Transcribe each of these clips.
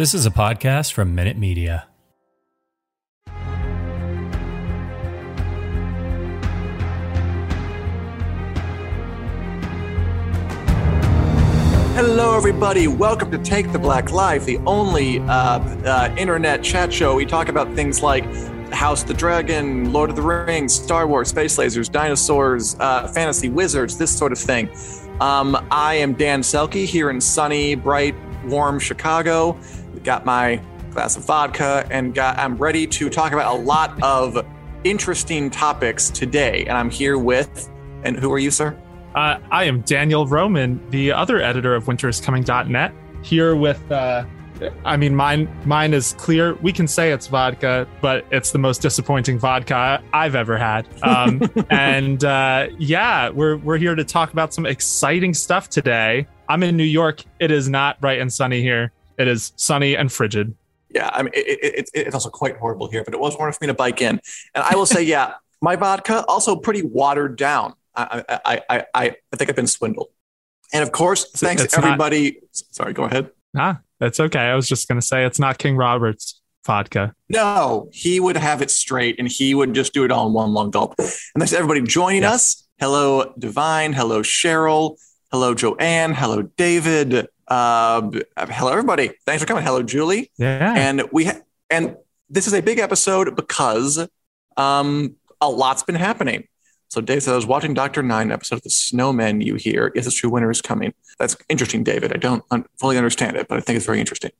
This is a podcast from Minute Media. Hello, everybody. Welcome to Take the Black Life, the only uh, uh, internet chat show. We talk about things like House the Dragon, Lord of the Rings, Star Wars, space lasers, dinosaurs, uh, fantasy wizards, this sort of thing. Um, I am Dan Selcke here in sunny, bright, warm Chicago. Got my glass of vodka and got, I'm ready to talk about a lot of interesting topics today. And I'm here with, and who are you, sir? Uh, I am Daniel Roman, the other editor of winteriscoming.net, here with. Uh, I mean, mine mine is clear. We can say it's vodka, but it's the most disappointing vodka I've ever had. Um, and uh, yeah, we're we're here to talk about some exciting stuff today. I'm in New York. It is not bright and sunny here. It is sunny and frigid. Yeah, I mean, it, it, it's also quite horrible here, but it was warm for me to bike in. And I will say, yeah, my vodka also pretty watered down. I, I, I, I, I think I've been swindled. And of course, thanks it's everybody. Not, sorry, go ahead. Ah, that's okay. I was just going to say it's not King Robert's vodka. No, he would have it straight and he would just do it all in one long gulp. And thanks everybody joining yes. us. Hello, Divine. Hello, Cheryl. Hello, Joanne. Hello, David. Uh, hello, everybody. Thanks for coming. Hello, Julie. Yeah. And we ha- and this is a big episode because um, a lot's been happening. So Dave said, I was watching Dr. Nine episode of The Snowmen you hear. Yes, it's true. Winter is coming. That's interesting, David. I don't un- fully understand it, but I think it's very interesting.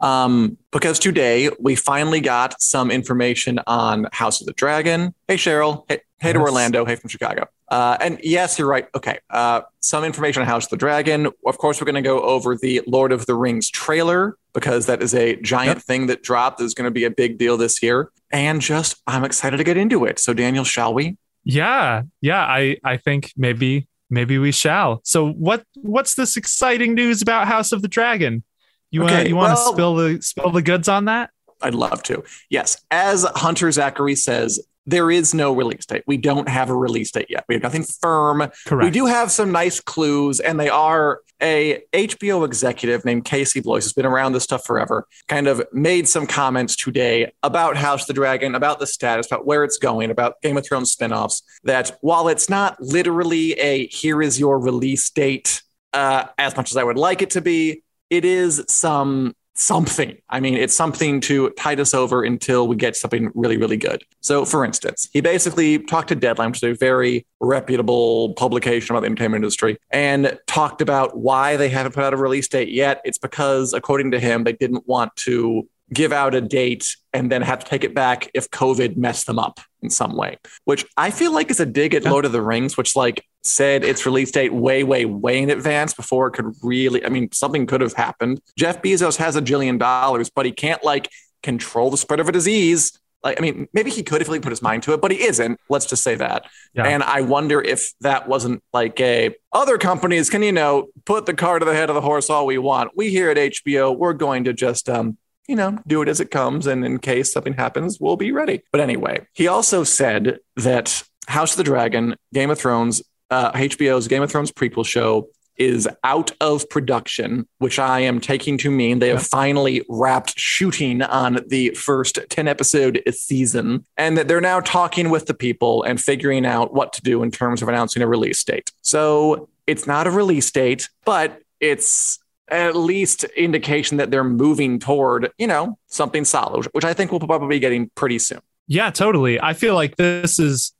Um, because today we finally got some information on House of the Dragon. Hey, Cheryl. Hey, hey yes. to Orlando. Hey from Chicago. Uh, and yes, you're right. Okay. Uh, some information on House of the Dragon. Of course, we're going to go over the Lord of the Rings trailer because that is a giant yep. thing that dropped. Is going to be a big deal this year. And just, I'm excited to get into it. So, Daniel, shall we? Yeah, yeah, I I think maybe maybe we shall. So what what's this exciting news about House of the Dragon? You okay, want you want to well, spill the spill the goods on that? I'd love to. Yes, as Hunter Zachary says, there is no release date. We don't have a release date yet. We have nothing firm. Correct. We do have some nice clues, and they are a HBO executive named Casey Bloys has been around this stuff forever. Kind of made some comments today about House the Dragon, about the status, about where it's going, about Game of Thrones spinoffs. That while it's not literally a here is your release date, uh, as much as I would like it to be, it is some something. I mean, it's something to tide us over until we get something really, really good. So, for instance, he basically talked to Deadline, which is a very reputable publication about the entertainment industry, and talked about why they haven't put out a release date yet. It's because, according to him, they didn't want to give out a date and then have to take it back if COVID messed them up in some way, which I feel like is a dig at. Lord of the Rings, which like said its release date way, way, way in advance before it could really, I mean, something could have happened. Jeff Bezos has a jillion dollars, but he can't like control the spread of a disease. Like, I mean, maybe he could if he put his mind to it, but he isn't. Let's just say that. Yeah. And I wonder if that wasn't like a other companies can, you know, put the car to the head of the horse all we want. We here at HBO, we're going to just um you know, do it as it comes. And in case something happens, we'll be ready. But anyway, he also said that House of the Dragon, Game of Thrones, uh, HBO's Game of Thrones prequel show is out of production, which I am taking to mean they have finally wrapped shooting on the first 10 episode season and that they're now talking with the people and figuring out what to do in terms of announcing a release date. So it's not a release date, but it's at least indication that they're moving toward, you know, something solid, which I think we'll probably be getting pretty soon. Yeah, totally. I feel like this is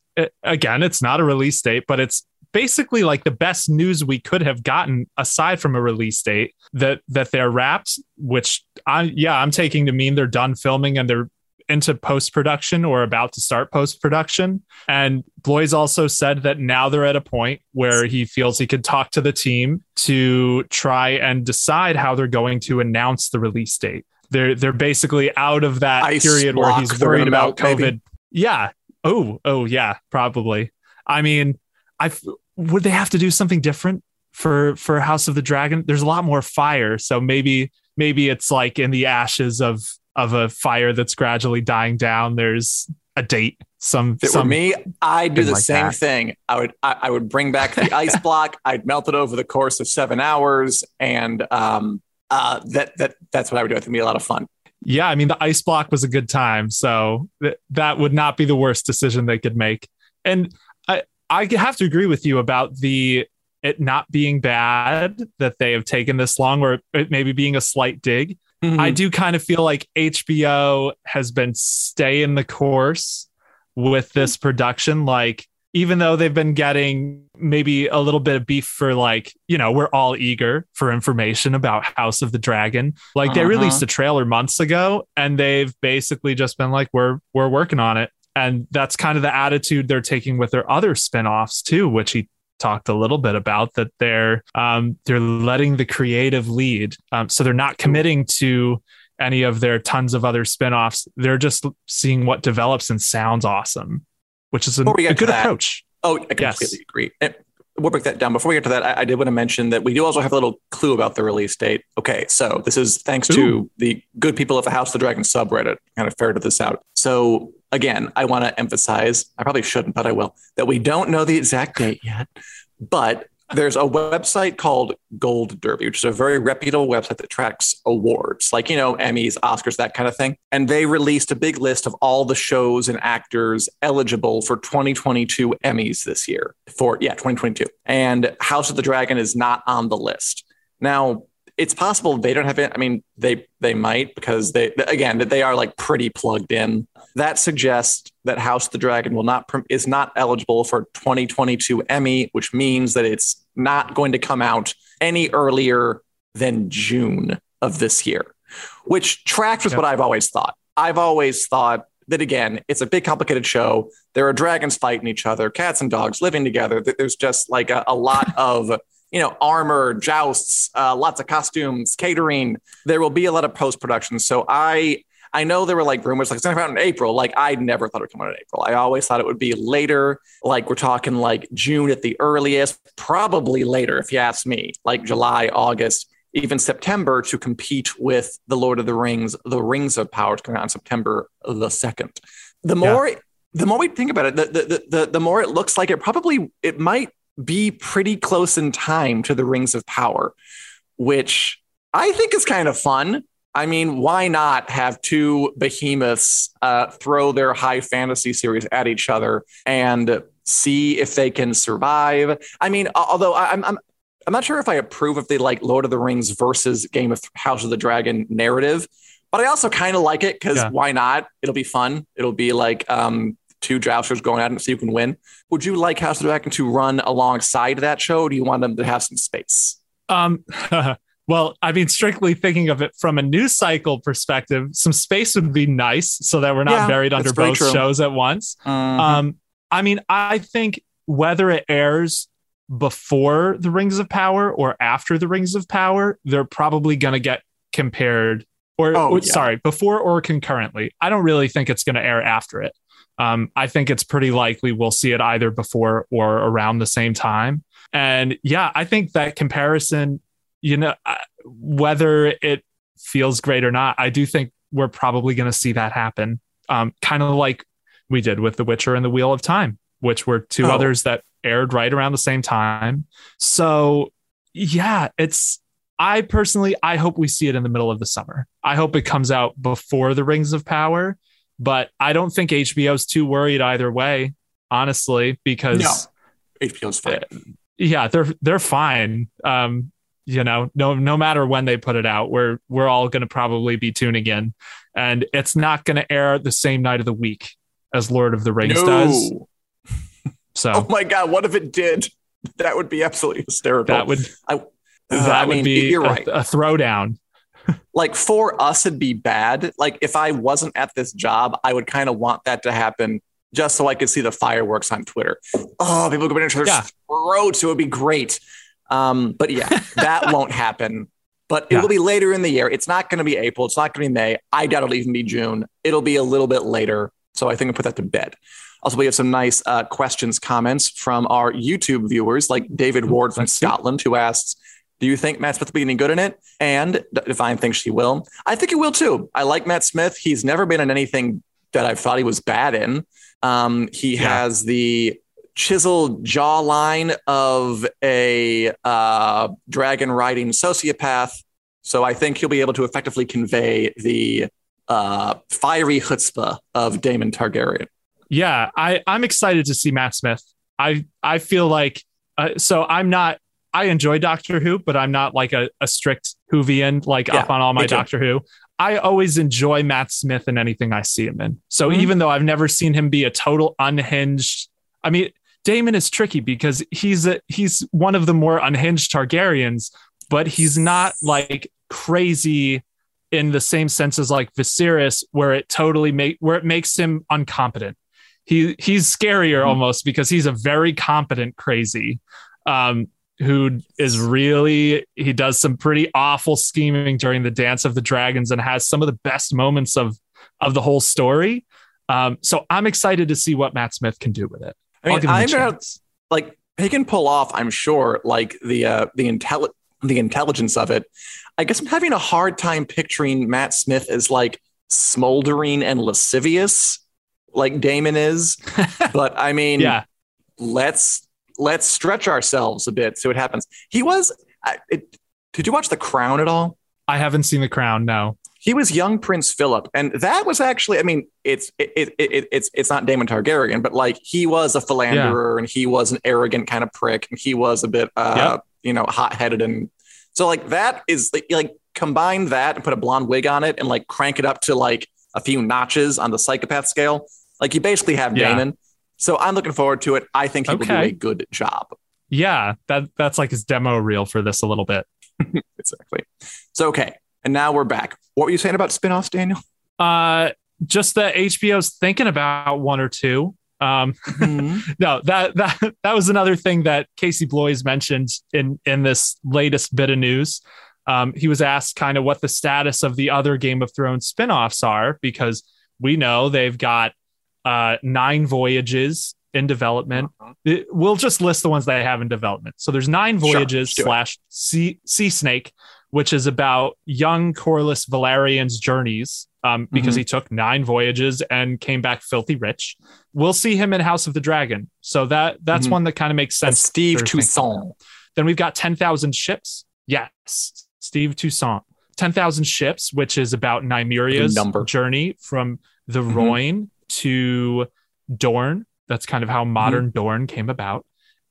again, it's not a release date, but it's basically like the best news we could have gotten aside from a release date that that they're wrapped, which I yeah, I'm taking to mean they're done filming and they're into post production or about to start post production. And Bloys also said that now they're at a point where he feels he could talk to the team to try and decide how they're going to announce the release date. They're they're basically out of that Ice period where he's worried about COVID. maybe? Yeah. Oh, oh yeah, probably. I mean, I would they have to do something different for for House of the Dragon? There's a lot more fire, so maybe maybe it's like in the ashes of of a fire that's gradually dying down. There's a date. Some If it some were me, I'd do the like same that. thing. I would I, I would bring back the ice block. I'd melt it over the course of seven hours, and um, uh, that that that's what I would do. I think it'd be a lot of fun. yeah. I mean, the ice block was a good time, so th- that would not be the worst decision they could make. And I I have to agree with you about the it not being bad that they have taken this long, or it maybe being a slight dig. Mm-hmm. I do kind of feel like HBO has been staying the course with this production. Like, even though they've been getting maybe a little bit of beef for, like, you know, we're all eager for information about House of the Dragon. Like, they Uh-huh. released a trailer months ago, and they've basically just been like, we're we're working on it. And that's kind of the attitude they're taking with their other spin-offs too, which he talked a little bit about that they're um, they're letting the creative lead. Um, so they're not committing to any of their tons of other spin-offs. They're just seeing what develops and sounds awesome, which is a, Before we get a good that- approach. Oh, I Yes. completely agree. And we'll break that down. Before we get to that, I, I did want to mention that we do also have a little clue about the release date. Okay, so this is thanks to the good people of the House of the Dragon subreddit kind of ferreted this out. So again, I want to emphasize, I probably shouldn't, but I will, that we don't know the exact date yet, but there's a website called Gold Derby, which is a very reputable website that tracks awards, like, you know, Emmys, Oscars, that kind of thing. And they released a big list of all the shows and actors eligible for 2022 Emmys this year for, yeah, 2022. And House of the Dragon is not on the list. Now, it's possible they don't have it. I mean, they they might because they again that they are like pretty plugged in. That suggests that House of the Dragon will not is not eligible for 2022 Emmy, which means that it's not going to come out any earlier than June of this year, which tracks with Yep. what I've always thought. I've always thought that again, it's a big complicated show. There are dragons fighting each other, cats and dogs living together. Th- There's just like a, a lot of you know armor, jousts, uh, lots of costumes, catering. There will be a lot of post production. So I I know there were like rumors like it's gonna come out in April. Like I never thought it would come out in April. I always thought it would be later. Like we're talking like June at the earliest, probably later if you ask me, like July, August, even September to compete with the Lord of the Rings, the Rings of Power, coming out on September the second. The more the more we think about it, the, the the the more it looks like it probably it might be pretty close in time to the Rings of Power, which I think is kind of fun. I mean, why not have two behemoths uh, throw their high fantasy series at each other and see if they can survive? I mean, although I'm, I'm I'm not sure if I approve of the like Lord of the Rings versus Game of House of the Dragon narrative, but I also kind of like it because Yeah. why not? It'll be fun. It'll be like um, two jousters going at it and see who can win. Would you like House of the Dragon to run alongside that show? Or do you want them to have some space? Um, well, I mean, strictly thinking of it from a news cycle perspective, some space would be nice so that we're not Yeah, buried under both true. shows at once. Um, I mean, I think whether it airs before the Rings of Power or after the Rings of Power, they're probably going to get compared. Or, Oh, or- yeah. sorry, before or concurrently. I don't really think it's going to air after it. Um, I think it's pretty likely we'll see it either before or around the same time. And yeah, I think that comparison, you know, uh, whether it feels great or not, I do think we're probably going to see that happen. Um, kind of like we did with The Witcher and The Wheel of Time, which were two Oh. others that aired right around the same time. So yeah, it's I personally I hope we see it in the middle of the summer. I hope it comes out before the Rings of Power, but I don't think HBO's too worried either way, honestly, because No. HBO's fine. yeah, they're they're fine. Um, you know, no no matter when they put it out, we're we're all going to probably be tuning in, and it's not going to air the same night of the week as Lord of the Rings does. So Oh my God, what if it did? That would be absolutely hysterical. that would I, that I would mean, be you're a, right. a throwdown. Like for us it'd be bad. Like if I wasn't at this job, I would kind of want that to happen just so I could see the fireworks on Twitter. Oh, people going into their yeah. throats. It would be great. Um, but yeah, that won't happen. But it yeah. will be later in the year. It's not going to be April. It's not going to be May. I doubt it'll even be June. It'll be a little bit later. So I think I put that to bed. Also, we have some nice uh, questions, comments from our YouTube viewers, like David Ward from Scotland, who asks, do you think Matt Smith will be any good in it? And Divine thinks she will. I think he will too. I like Matt Smith. He's never been in anything that I've thought he was bad in. Um, he yeah. has the chiseled jawline of a uh, dragon riding sociopath. So I think he'll be able to effectively convey the uh, fiery chutzpah of Daemon Targaryen. Yeah, I, I'm excited to see Matt Smith. I I feel like uh, so I'm not I enjoy Doctor Who, but I'm not like a, a strict Whovian, like yeah, up on all my Doctor Who. I always enjoy Matt Smith in anything I see him in. So mm-hmm. even though I've never seen him be a total unhinged, I mean, Daemon is tricky because he's a, he's one of the more unhinged Targaryens, but he's not like crazy in the same sense as like Viserys, where it totally make where it makes him incompetent. He he's scarier mm-hmm. almost because he's a very competent crazy. Um, who is really he does some pretty awful scheming during the dance of the dragons and has some of the best moments of of the whole story. Um, so i'm excited to see what matt smith can do with it. I mean i'm not like he can pull off i'm sure like the uh the intel the intelligence of it. I guess i'm having a hard time picturing matt smith as like smoldering and lascivious like Daemon is. But i mean yeah. let's let's stretch ourselves a bit, see what happens. He was. It, did you watch The Crown at all? I haven't seen The Crown. No. He was young Prince Philip, and that was actually. I mean, it's it, it, it it's it's not Daemon Targaryen, but like he was a philanderer yeah. and he was an arrogant kind of prick, and he was a bit, uh, yep. you know, hot headed, and so like that is like, like combine that and put a blonde wig on it and like crank it up to like a few notches on the psychopath scale. Like you basically have yeah. Daemon, so I'm looking forward to it. I think he okay. will do a good job. Yeah, that that's like his demo reel for this a little bit. exactly. So okay, and now we're back. What were you saying about spinoffs, Daniel? Uh, just that HBO's thinking about one or two. Um, mm-hmm. no, that that that was another thing that Casey Bloys mentioned in in this latest bit of news. Um, he was asked kind of what the status of the other Game of Thrones spinoffs are because we know they've got uh, nine voyages in development. Uh-huh. It, we'll just list the ones that I have in development. So there's nine voyages sure, slash sea, sea snake, which is about young Corlys Velaryon's journeys. Um, because mm-hmm. he took nine voyages and came back filthy rich. We'll see him in House of the Dragon. So that that's mm-hmm. one that kind of makes sense. That's Steve Toussaint. Then we've got 10,000 ships. Yes, Steve Toussaint. 10,000 ships, which is about Nymeria's journey from the mm-hmm. To Dorne. That's kind of how modern mm-hmm. Dorne came about.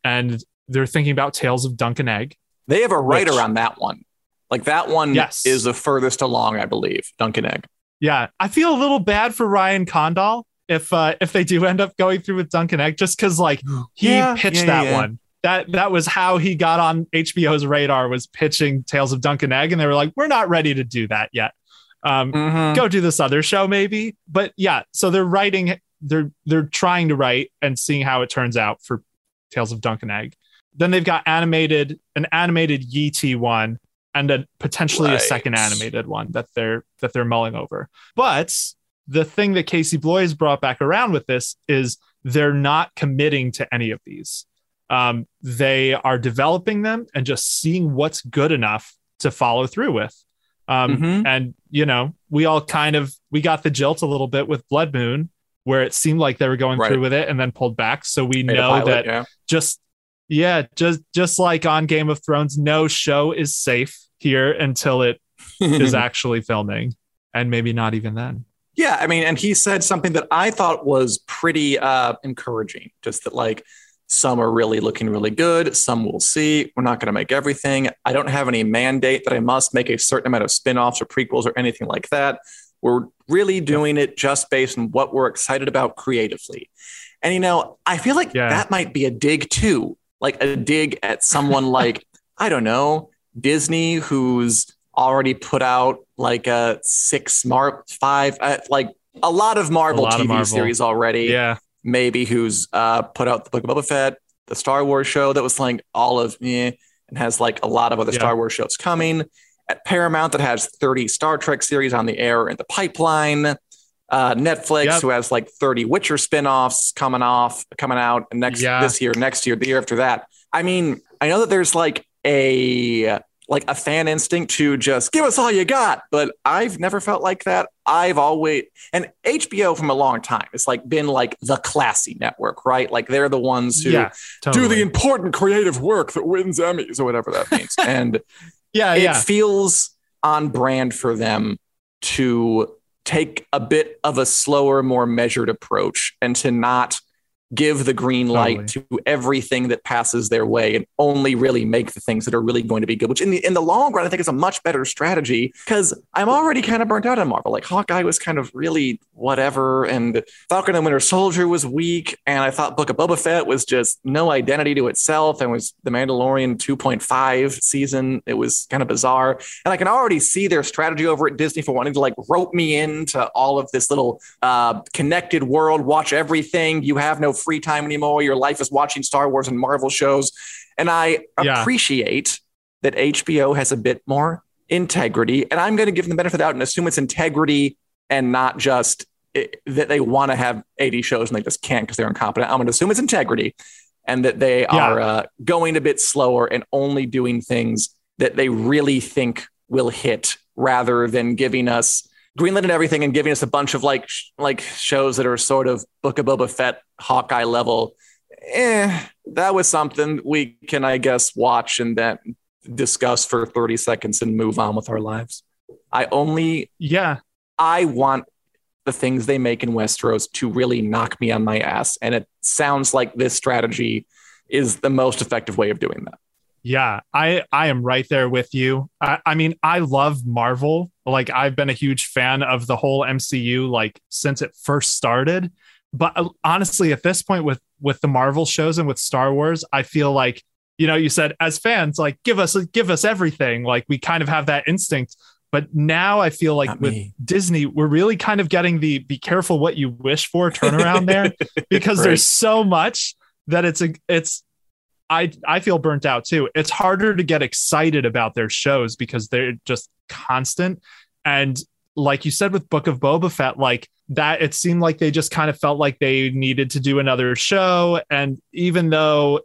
And they're thinking about Tales of Dunk and Egg. They have a writer which, on that one. Like that one yes. is the furthest along, I believe, Dunk and Egg. Yeah. I feel a little bad for Ryan Condal if uh, if they do end up going through with Dunk and Egg, just because like he yeah, pitched yeah, that yeah. one. That that was how he got on HBO's radar was pitching Tales of Dunk and Egg, and they were like, "We're not ready to do that yet." Um, mm-hmm. Go do this other show, maybe. But yeah, so they're writing, they're they're trying to write and seeing how it turns out for Tales of Dunk and Egg. Then they've got animated, an animated Yi Ti one, and a potentially right. a second animated one that they're that they're mulling over. But the thing that Casey Bloys brought back around with this is they're not committing to any of these. Um, they are developing them and just seeing what's good enough to follow through with. Um, mm-hmm. And you know, we all kind of we got the jilt a little bit with Blood Moon, where it seemed like they were going right. through with it and then pulled back. So we Made know pilot, that yeah. just yeah, just just like on Game of Thrones, no show is safe here until it is actually filming, and maybe not even then. Yeah, I mean, and he said something that I thought was pretty uh, encouraging. Just that, like, some are really looking really good. Some we'll see. We're not going to make everything. I don't have any mandate that I must make a certain amount of spin-offs or prequels or anything like that. We're really doing it just based on what we're excited about creatively. And you know, I feel like yeah. that might be a dig too, like a dig at someone like I don't know, Disney who's already put out like a six Mar five uh, like a lot of Marvel lot of TV Marvel. series already. Yeah. Maybe who's uh, put out the Book of Boba Fett, the Star Wars show that was like all of eh, and has like a lot of other Yeah. Star Wars shows coming. At Paramount, that has 30 Star Trek series on the air in the pipeline. Uh, Netflix, Yep. who has like 30 Witcher spin-offs coming off, coming out next Yeah. this year, next year, the year after that. I mean, I know that there's like a like a fan instinct to just give us all you got, but I've never felt like that. I've always and HBO from a long time. It's like been like the classy network, right? Like they're the ones who Yeah. do the important creative work that wins Emmys or whatever that means. and yeah. it Yeah. feels on brand for them to take a bit of a slower, more measured approach and to not give the green light to everything that passes their way and only really make the things that are really going to be good which in the in the long run i think is a much better strategy because i'm already kind of burnt out on marvel. Like hawkeye was kind of really whatever and falcon and winter soldier was weak and i thought book of boba fett was just no identity to itself and was the mandalorian 2.5 season. It was kind of bizarre. And i can already see their strategy over at disney for wanting to like rope me into all of this little uh, connected world watch everything you have no free time anymore your life is watching star wars and marvel shows and i Yeah. appreciate that hbo has a bit more integrity and i'm going to give them the benefit of the doubt and assume it's integrity and not just eh, that they want to have 80 shows and they just can't because they're incompetent i'm going to assume it's integrity and that they Yeah. are uh, going a bit slower and only doing things that they really think will hit rather than giving us greenlit and everything and giving us a bunch of like sh- like shows that are sort of Book of Boba Fett, Hawkeye level. Eh, that was something we can, I guess, watch and then discuss for 30 seconds and move on with our lives. I only Yeah. I want the things they make in Westeros to really knock me on my ass. And it sounds like this strategy is the most effective way of doing that. Yeah, I I am right there with you. I, I mean, I love Marvel. Like I've been a huge fan of the whole MCU like since it first started. But uh, honestly, at this point with with the Marvel shows and with Star Wars, I feel like you know, you said as fans, like give us give us everything. Like we kind of have that instinct. But now I feel like Not with me. Disney, we're really kind of getting the be careful what you wish for turnaround there because Right. there's so much that it's a it's I I feel burnt out too. It's harder to get excited about their shows because they're just constant. And like you said with Book of Boba Fett, like that, it seemed like they just kind of felt like they needed to do another show. And even though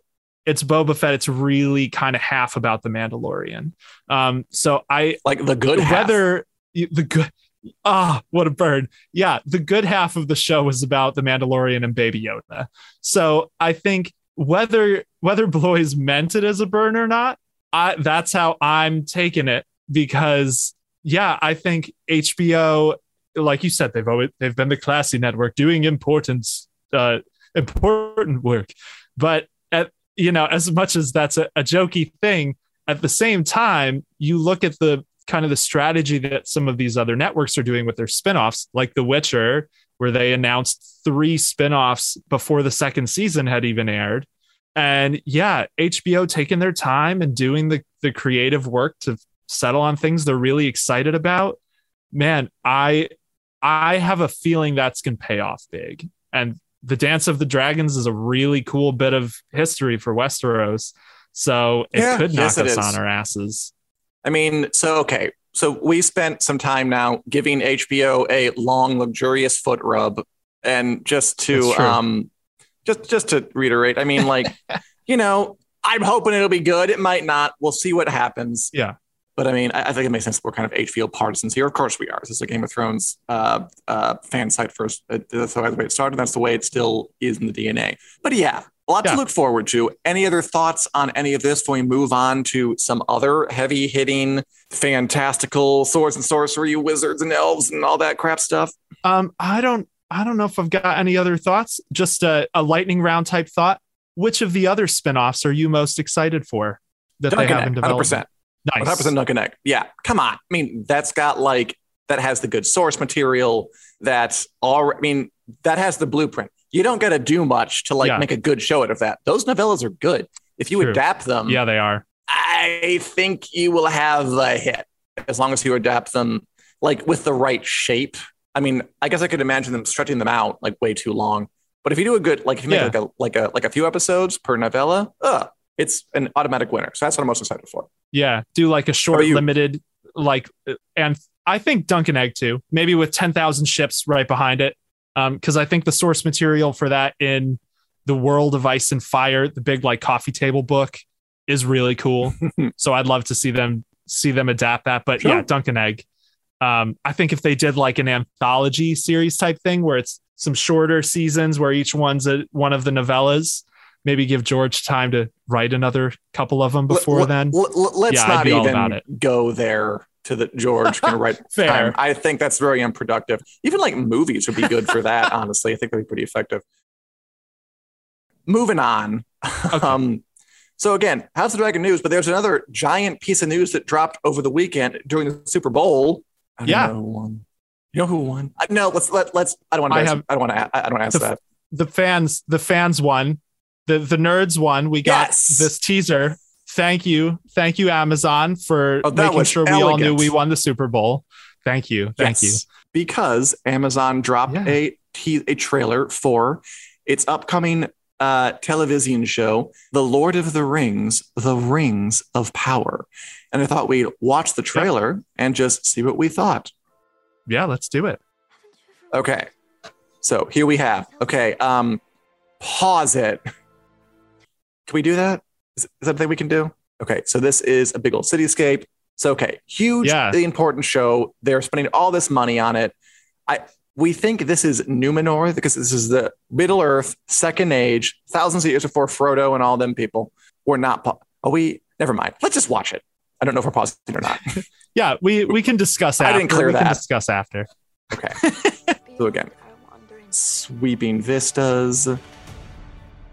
it's Boba Fett, it's really kind of half about the Mandalorian. Um, so I Like the good half. the good ah what a bird yeah the good half of the show was about the mandalorian and baby yoda so i think whether whether Bloys meant it as a burn or not i that's how i'm taking it because yeah i think hbo like you said they've always they've been the classy network doing important uh important work. But at you know as much as that's a, a jokey thing at the same time you look at the kind of the strategy that some of these other networks are doing with their spin-offs like the witcher where they announced three spin-offs before the second season had even aired and yeah hbo taking their time and doing the, the creative work to settle on things they're really excited about man i i have a feeling that's going to pay off big. And the dance of the dragons is a really cool bit of history for westeros so it Yeah, could knock yes, us on our asses. I mean, so okay. So we spent some time now giving HBO a long, luxurious foot rub, and just to um, just just to reiterate, I mean, like, you know, I'm hoping it'll be good. It might not. We'll see what happens. Yeah. But I mean, I, I think it makes sense. We're kind of HBO partisans here. Of course, we are. This is a Game of Thrones uh, uh, fan site first. Uh, That's the way it started. That's the way it still is in the DNA. But yeah, a lot Yeah. to look forward to. Any other thoughts on any of this before we move on to some other heavy hitting, fantastical swords and sorcery, wizards and elves and all that crap stuff? Um, I don't, I don't know if I've got any other thoughts. Just a, a lightning round type thought. Which of the other spin-offs are you most excited for that they have in Duncan, hundred development? percent. Nice. 100% Duncan Egg. Yeah, come on. I mean, that's got like that has the good source material. That's all. I mean, that has the blueprint. You don't got to do much to like Yeah. make a good show out of that. Those novellas are good. If you True. adapt them, Yeah, they are. I think you will have a hit. as long as you adapt them like with the right shape. I mean, I guess I could imagine them stretching them out like way too long. But if you do a good, like if you make Yeah. like a like a like a few episodes per novella, uh, it's an automatic winner. So that's what I'm most excited for. Yeah, do like a short, limited, like, uh, and I think Duncan Egg too, maybe with ten thousand ships right behind it, because I think the source material for that in the World of Ice and Fire, the big like coffee table book, is really cool. so I'd love to see them see them adapt that. But Sure. yeah, Duncan Egg. Um, I think if they did like an anthology series type thing where it's some shorter seasons where each one's a, one of the novellas, maybe give George time to write another couple of them before L- then. l- l- let's Yeah, not even go there to the George can write Fair. time. I think that's very unproductive. Even like movies would be good for that. honestly, I think that'd be pretty effective. Moving on. Um, so again, House of the Dragon news, but there's another giant piece of news that dropped over the weekend during the Super Bowl. I don't Yeah. know who won. You know who won? Uh, no, let's let let's. I don't want I to. have- I don't want to. I don't want to ask The that. the fans the fans won the the nerds won we got Yes. this teaser thank you thank you amazon for Oh, making was sure we all knew we won the super bowl thank you thank you Because Amazon dropped Yeah. a a trailer for its upcoming uh, television show, The Lord of the Rings, The Rings of Power. And I thought we'd watch the trailer and just see what we thought. yeah let's do it Okay. So here we have. Okay. Um, pause it. Can we do that? Is, is that a thing we can do? Okay. So this is a big old cityscape. So okay, huge, Yeah. important show. They're spending all this money on it. I we think this is Numenor because this is the Middle Earth, Second Age, thousands of years before Frodo and all them people. We're not. Pa- are we? Never mind. Let's just watch it. I don't know if we're pausing or not. yeah we we can discuss I after didn't clear we can that. discuss after Okay. so again, sweeping vistas,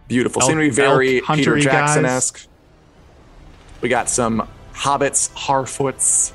beautiful Elk- scenery, very Peter Jackson esque. We got some hobbits, Harfoots.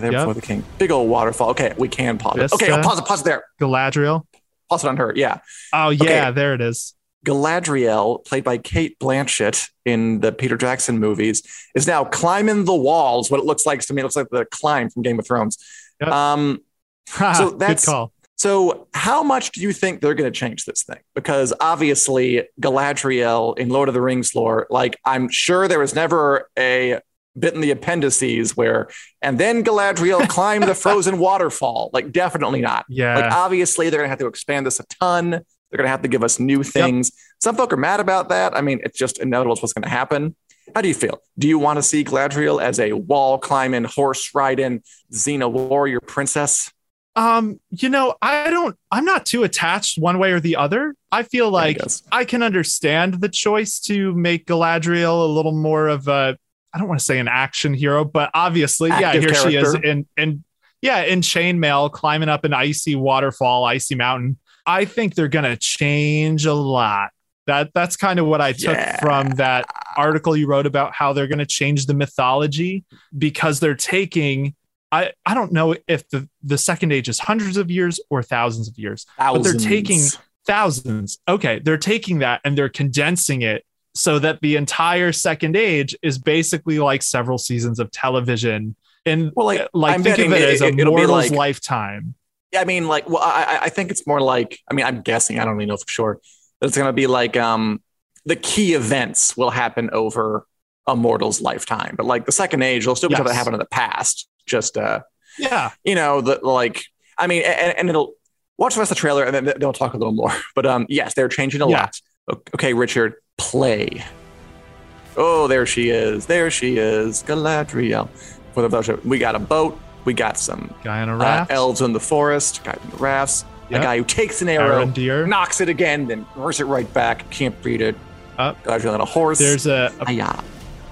There Yep. before the king. Big old waterfall. Okay, we can pause it. Okay, I'll pause it. Pause it there. galadriel Pause it on her. Yeah, oh yeah Okay. there it is Galadriel, played by Cate Blanchett in the Peter Jackson movies, is now climbing the walls. What it looks like to me, it looks like the climb from Game of Thrones. Yep. Um, so that's- good call So, how much do you think they're going to change this thing? Because obviously, Galadriel in Lord of the Rings lore, like I'm sure there was never a bit in the appendices where, and then Galadriel climbed the frozen waterfall. Like, definitely not. yeah Like, obviously, they're going to have to expand this a ton. They're going to have to give us new things. Some folk are mad about that. I mean, it's just inevitable. It's what's going to happen. How do you feel? Do you want to see Galadriel as a wall climbing, horse riding, Xena warrior princess? um you know i don't i'm not too attached one way or the other i feel like. I can understand the choice to make Galadriel a little more of a I don't want to say an action hero, but obviously, yeah, Active here she is character. in in yeah, in chainmail climbing up an icy waterfall, icy mountain. I think they're gonna change a lot. That that's kind of what I took Yeah. from that article you wrote about how they're gonna change the mythology because they're taking I, I don't know if the, the second age is hundreds of years or thousands of years But they're taking- thousands. Okay, they're taking that and they're condensing it so that the entire second age is basically like several seasons of television. And Well, like, like I'm think of betting it as a it- mortal's like- lifetime. Yeah, I mean, like, well, I, I- think it's more like, I mean, I'm guessing, I don't really know for sure. That it's going to be like, um, the key events will happen over a mortal's lifetime, but like the second age, will still be stuff that Yes. happened in the past. Just, uh, Yeah. you know, the like, I mean, and, and it'll watch the rest of the trailer and then they'll talk a little more. But um, yes, they're changing a Yeah. lot. Okay, Richard, play. Oh, there she is. There she is, Galadriel. For the we got a boat. We got some Guy on a uh, raft. elves in the forest, guy in the rafts, Yep. a guy who takes an arrow, Arondir. knocks it again, then throws it right back. Can't beat it. Uh, Galadriel on a horse. There's a, a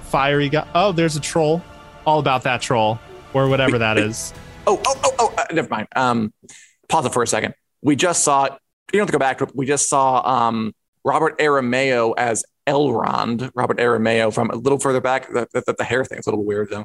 fiery guy. Oh, there's a troll. All about that troll or whatever that is. Oh, oh, oh, oh, uh, never mind. Um, pause it for a second. We just saw, you don't have to go back. We just saw um, Robert Aramayo as Elrond. Robert Aramayo from a little further back. The, the, the hair thing's a little weird, though.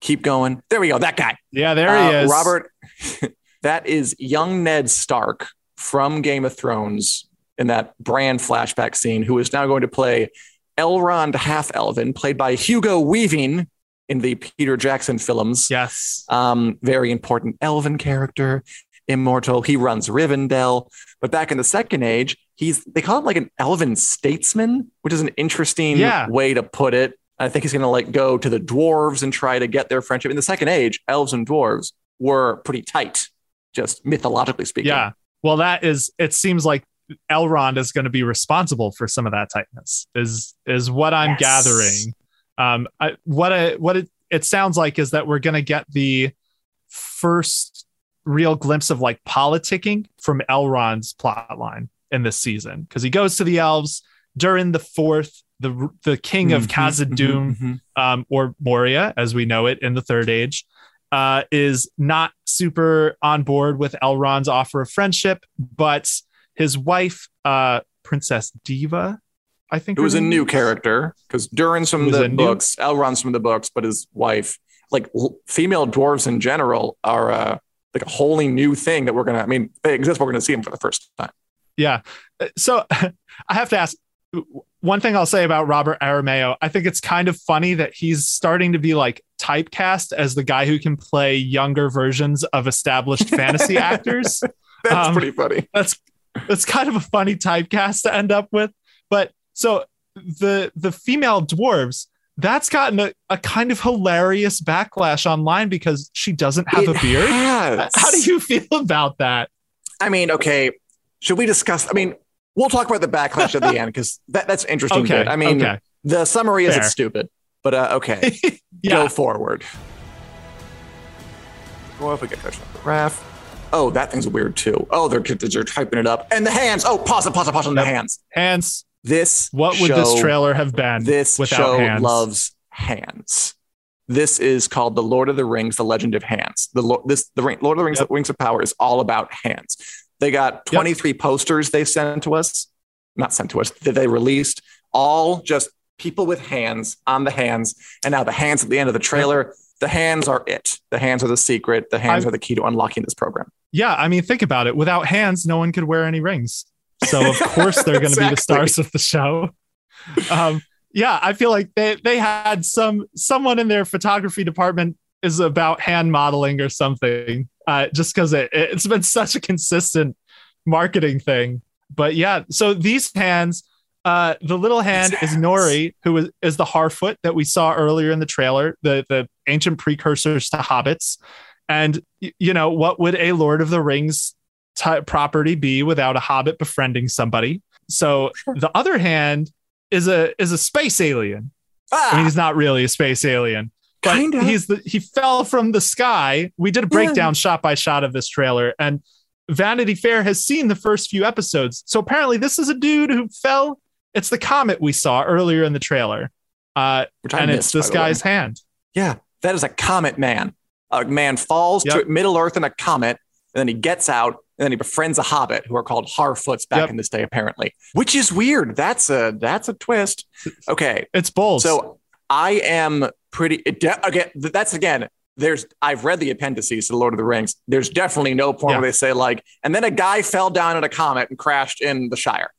Keep going. There we go. That guy. Yeah, there Uh, he is. Robert, that is young Ned Stark from Game of Thrones in that Bran flashback scene, who is now going to play Elrond Half Elven, played by Hugo Weaving. in the Peter Jackson films. Yes. Um, very important elven character, immortal. He runs Rivendell. But back in the Second Age, he's they call him like an elven statesman, which is an interesting Yeah. way to put it. I think he's going to like go to the dwarves and try to get their friendship. In the Second Age, elves and dwarves were pretty tight, just mythologically speaking. Yeah. Well, that is. It seems like Elrond is going to be responsible for some of that tightness. Is is what I'm Yes. gathering. Um, I, what I, what it, it sounds like is that we're going to get the first real glimpse of like politicking from Elrond's plot line in this season because he goes to the elves during the fourth. The, the king of Mhm, Khazad-dûm mhm, mhm. um, or Moria, as we know it in the Third Age, uh, is not super on board with Elrond's offer of friendship, but his wife, uh, Princess Disa, I think It was a new character because Durin's It from was the a new- books, Elrond's from the books, but his wife, like female dwarves in general, are uh, like a wholly new thing that we're gonna. I mean, they exist, but we're gonna see them for the first time. Yeah. Uh, So I have to ask one thing I'll say about Robert Aramayo. I think it's kind of funny that he's starting to be like typecast as the guy who can play younger versions of established fantasy actors. That's Um, pretty funny. that's that's kind of a funny typecast to end up with. But so the the female dwarves that's gotten a, a kind of hilarious backlash online because she doesn't have It a beard. has. How do you feel about that? I mean, okay. Should we discuss? I mean, we'll talk about the backlash at the end because that, that's interesting. Okay. bit. I mean, okay. the summary is Fair. it's stupid, but uh, okay. Yeah. Go forward. Well, if we get touched on the graph. Oh, that thing's weird too. Oh, they're they're typing it up, and the hands. Oh, pause it, pause it, pause it on the hands. Hands. This What would show, this trailer have been This without show hands? loves hands. This is called the Lord of the Rings: The Legend of Hands. The Lord, this the Lord of the Rings: Yep. The Rings of Power is all about hands. They got 23 posters they sent to us, not sent to us, that they released, all just people with hands on the hands. And now the hands at the end of the trailer, the hands are it. The hands are the secret. The hands I've- are the key to unlocking this program. Yeah, I mean, think about it. Without hands, no one could wear any rings. So of course they're going to be the stars of the show. Um, yeah, I feel like they they had some someone in their photography department is about hand modeling or something. Uh, just because it it's been such a consistent marketing thing. But yeah, so these hands, uh, the little hand is. Nori, who is, is the Harfoot that we saw earlier in the trailer, the the ancient precursors to hobbits. And you know, what would a Lord of the Rings type property be without a hobbit befriending somebody? So the other hand is a is a space alien. I mean, Ah, he's not really a space alien, but Kinda. he's the he fell from the sky. We did a breakdown shot by shot of this trailer, and Vanity Fair has seen the first few episodes. So apparently, this is a dude who fell. It's the comet we saw earlier in the trailer, uh, which and missed, it's this by way. guy's hand. Yeah, that is a comet man. A man falls Yep. to Middle Earth in a comet, and then he gets out, and then he befriends a hobbit who are called Harfoots back Yep. in this day, apparently. Which is weird. That's a that's a twist. Okay, It's bold. so I am pretty it de- again. That's again. There's I've read the appendices to the Lord of the Rings. There's definitely no point Yeah. where they say like, and then a guy fell down in a comet and crashed in the Shire.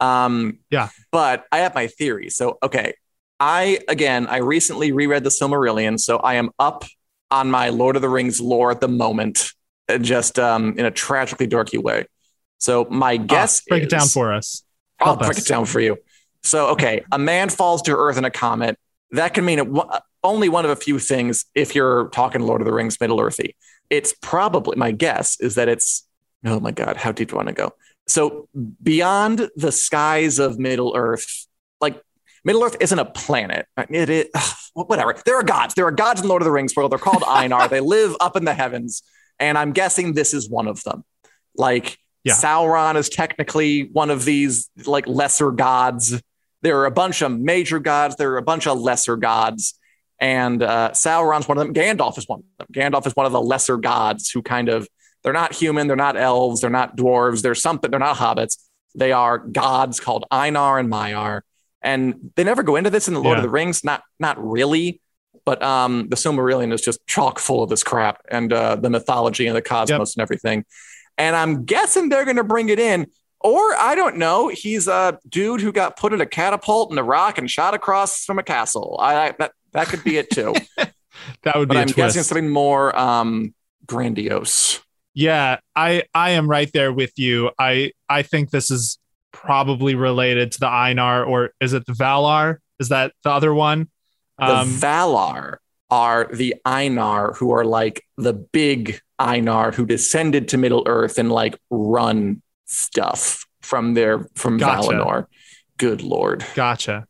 Um, Yeah. but I have my theory. So okay, I again I recently reread the Silmarillion, so I am up on my Lord of the Rings lore at the moment, uh, just um, in a tragically dorky way. So my Ah, guess break it down for us. I'll break us. it down for you. So, okay, a man falls to Earth in a comet. That can mean it, only one of a few things if you're talking Lord of the Rings, Middle Earthy. It's probably, my guess is that it's, oh my God, how deep do you want to go? So, beyond the skies of Middle Earth, like Middle Earth isn't a planet. It is, whatever. There are gods. There are gods in Lord of the Rings world. They're called Ainur. they live up in the heavens. And I'm guessing this is one of them. Like, Yeah. Sauron is technically one of these like lesser gods. There are a bunch of major gods. There are a bunch of lesser gods, and uh, Sauron's one of them. Gandalf is one of them. Gandalf is one of the lesser gods who kind of they're not human. They're not elves. They're not dwarves. They're something. They're not hobbits. They are gods called Ainur and Maiar, and they never go into this in the Lord Yeah. of the Rings. Not not really. But um, the Silmarillion is just chock full of this crap and uh, the mythology and the cosmos and everything. And I'm guessing they're going to bring it in. Or I don't know. He's a dude who got put in a catapult in a rock and shot across from a castle. I, I that that could be it too. that would but be I'm guessing something more um, grandiose. Yeah, I I am right there with you. I I think this is probably related to the Ainur, or is it the Valar? Is that the other one? The Um, Valar are the Ainur who are like the big Ainur who descended to Middle Earth and like run stuff from their from Gotcha. Valinor. Good lord. gotcha.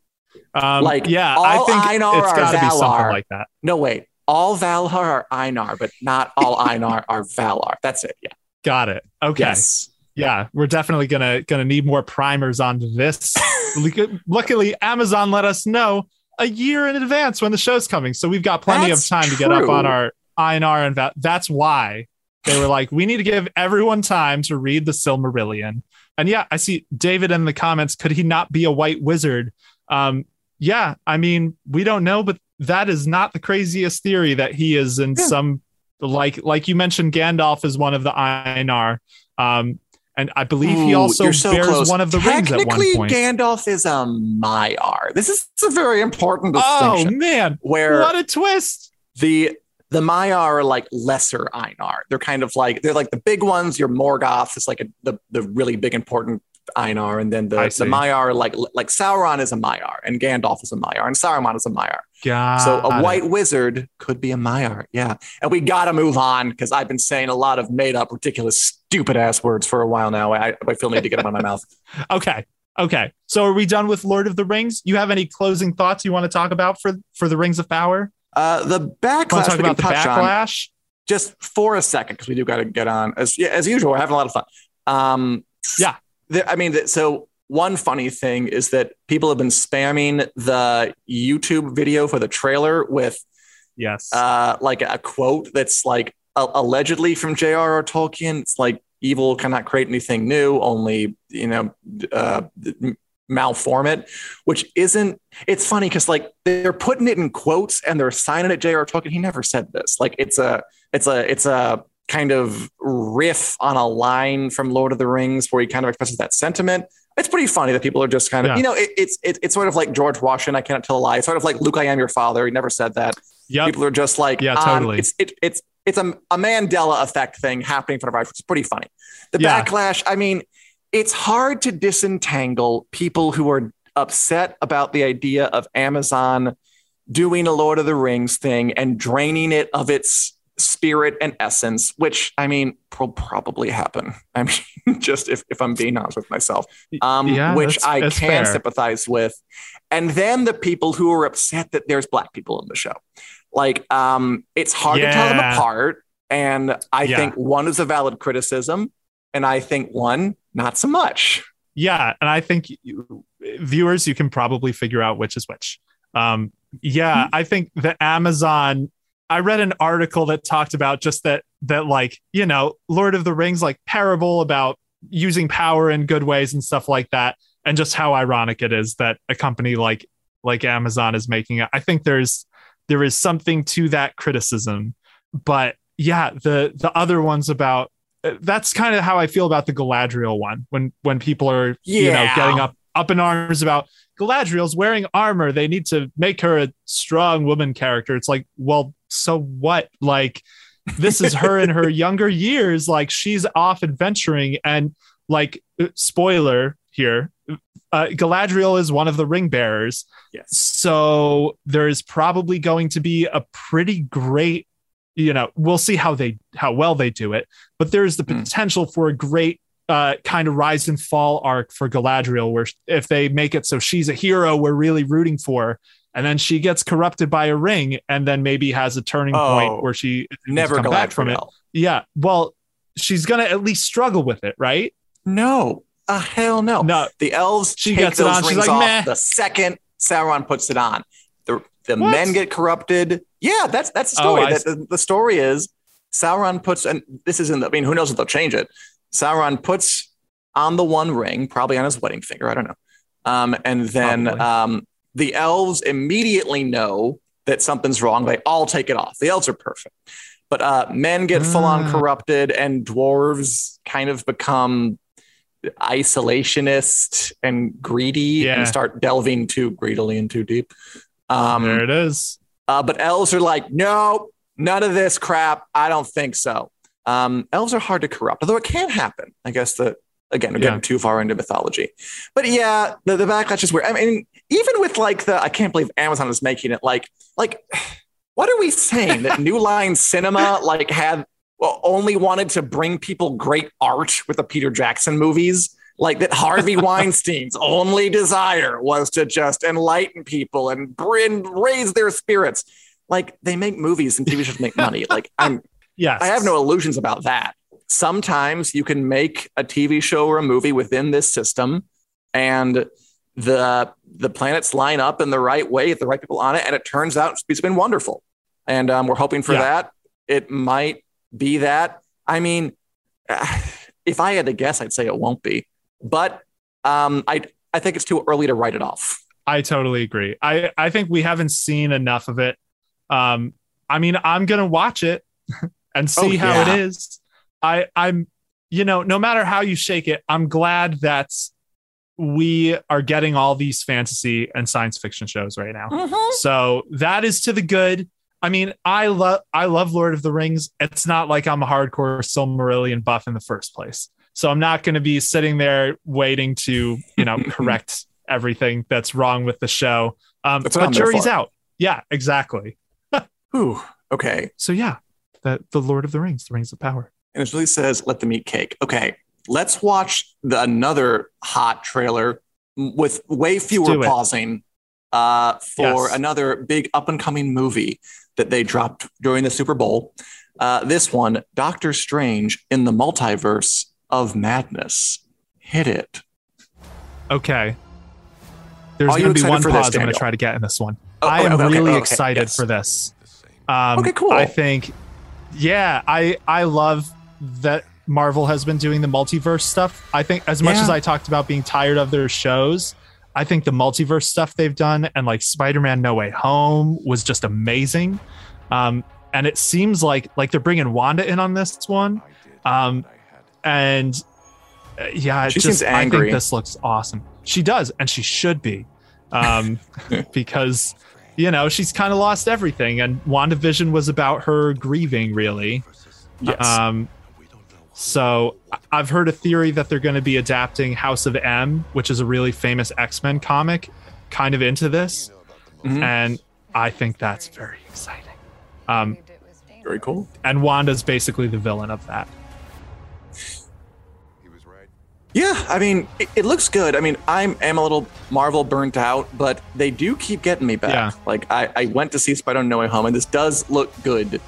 Um, Like, yeah, all I think Ainur it's got to be something like that. No, wait. All Valar are Ainur, but not all Ainur are Valar. That's it. Yeah. Got it. Okay. Yes. Yeah, we're definitely gonna gonna need more primers on this. Luckily, Amazon let us know a year in advance when the show's coming, so we've got plenty That's of time to get up on our Ainur and Va- that's why they were like, we need to give everyone time to read the Silmarillion. And yeah, I see David in the comments. Could he not be a white wizard? Um, yeah, I mean, we don't know, but that is not the craziest theory that he is in Yeah. some like like you mentioned, Gandalf is one of the Ainur. Um, and I believe he also so bears close. one of the rings at one point. Technically. Gandalf is a Maiar. This is a very important distinction. oh man, where what a twist! the the Maiar are like lesser Ainur. They're kind of like they're like the big ones. Your Morgoth is like a, the the really big important Ainur, and then the, the. Maiar like like Sauron is a Maiar, and Gandalf is a Maiar, and Saruman is a Maiar. God, so a white wizard could be a Maiar, yeah. And we gotta move on because I've been saying a lot of made up, ridiculous, stupid ass words for a while now. I, I feel need to get them out of my mouth. Okay. Okay. So are we done with Lord of the Rings? You have any closing thoughts you want to talk about for for the Rings of Power? Uh, the backlash talk about the touch on backlash? just for a second because we do got to get on as as usual. We're having a lot of fun. Um, Yeah. I mean, so one funny thing is that people have been spamming the YouTube video for the trailer with Yes. uh, like a quote that's like allegedly from J.R.R. Tolkien. It's like evil cannot create anything new, only you know uh, malform it, which isn't. It's funny because like they're putting it in quotes and they're signing it J.R.R. Tolkien. He never said this. Like it's a it's a it's a kind of riff on a line from Lord of the Rings where he kind of expresses that sentiment. It's pretty funny that people are just kind of, Yeah. you know, it, it's it, it's sort of like George Washington. I cannot tell a lie. It's sort of like Luke, I am your father. He never said that yep. people are just like Yeah, on- totally. it's it, it's it's a, a mandela effect thing happening in front of which is pretty funny the Yeah. backlash i mean it's hard to disentangle people who are upset about the idea of amazon doing a lord of the rings thing and draining it of its spirit and essence which i mean will probably happen i mean just if, if i'm being honest with myself um, Yeah, which that's- i that's can fair. sympathize with and then the people who are upset that there's black people in the show like um it's hard to tell them apart and i Yeah. think one is a valid criticism and i think one not so much Yeah, and I think you, viewers, you can probably figure out which is which. Um, yeah, I think the Amazon. I read an article that talked about just that that like you know Lord of the Rings like parable about using power in good ways and stuff like that, and just how ironic it is that a company like like Amazon is making it. I think there's there is something to that criticism, but yeah, the the other ones about uh, that's kind of how I feel about the Galadriel one when when people are you know Yeah. getting up up in arms about Galadriel's wearing armor. They need to make her a strong woman character. It's like well so what? Like this is her in her younger years. Like she's off adventuring. And like spoiler here uh, Galadriel is one of the ring bearers. Yes. So there is probably going to be a pretty great, you know, we'll see how they how well they do it, but there is the Hmm. potential for a great uh, kind of rise and fall arc for Galadriel, where if they make it so she's a hero we're really rooting for, and then she gets corrupted by a ring, and then maybe has a turning Oh, point where she is able to never come back from it. Yeah, well, she's gonna at least struggle with it, right? no uh, hell no No, the elves She take gets it those on, she's like, off "Meh." the second sauron puts it on the, the What? men get corrupted yeah that's that's the Oh, story that, the, the story is sauron puts and this isn't i mean who knows if they'll change it sauron puts on the one ring probably on his wedding finger i don't know um, and then um, the elves immediately know that something's wrong they all take it off the elves are perfect but uh, men get full on Ah. corrupted and dwarves kind of become isolationist and greedy Yeah. and start delving too greedily and too deep. Um, there it is. Uh, but elves are like, no, none of this crap. I don't think so. Um, elves are hard to corrupt, although it can happen. I guess that again, we're getting Yeah. too far into mythology. But yeah, the, the backlash is weird. I mean, even with like the, I can't believe Amazon is making it like, like, what are we saying that New Line Cinema like had well, only wanted to bring people great art with the Peter Jackson movies? Like that Harvey Weinstein's only desire was to just enlighten people and bring, raise their spirits. Like they make movies and TV shows make money. Like I'm Yes. I have no illusions about that. Sometimes you can make a TV show or a movie within this system and the the planets line up in the right way, the right people on it, and it turns out it's been wonderful. And um, we're hoping for Yeah. that. It might be that. I mean, if I had to guess, I'd say it won't be. But um, I I think it's too early to write it off. I totally agree. I, I think we haven't seen enough of it. Um, I mean, I'm gonna watch it and see Oh, how yeah. it is. I I'm you know, no matter how you shake it, I'm glad that we are getting all these fantasy and science fiction shows right now. So that is to the good. I mean, I love I love Lord of the Rings. It's not like I'm a hardcore Silmarillion buff in the first place. So I'm not going to be sitting there waiting to, you know, correct everything that's wrong with the show. Um, but I'm jury's out. Yeah, exactly. Whew. Okay. So yeah, the the Lord of the Rings, the Rings of Power. and it really says let them eat cake okay let's watch the, another hot trailer with way fewer pausing uh, for Yes. another big up and coming movie that they dropped during the super bowl uh, this one doctor strange in the multiverse of madness hit it Okay. There's going to be one pause this, I'm going to try to get in this one. Oh, I am okay, really okay, excited yes. for this. Um, Okay, cool. I think, yeah, I I love that Marvel has been doing the multiverse stuff. I think as much Yeah. as I talked about being tired of their shows, I think the multiverse stuff they've done and like Spider-Man No Way Home was just amazing. Um, and it seems like like they're bringing Wanda in on this one. Um, and uh, yeah, it She just seems I think this looks awesome. She does, and she should be, um, because you know she's kind of lost everything, and WandaVision was about her grieving, really. yes Um, so I- I've heard a theory that they're going to be adapting House of M, which is a really famous X Men comic, kind of into this, Mhm. and I think that's very exciting. Um, very cool and Wanda's basically the villain of that. Yeah, I mean, it, it looks good. I mean, I'm am a little Marvel burnt out, but they do keep getting me back. Yeah. Like I, I went to see Spider-Man No Way Home, and this does look good,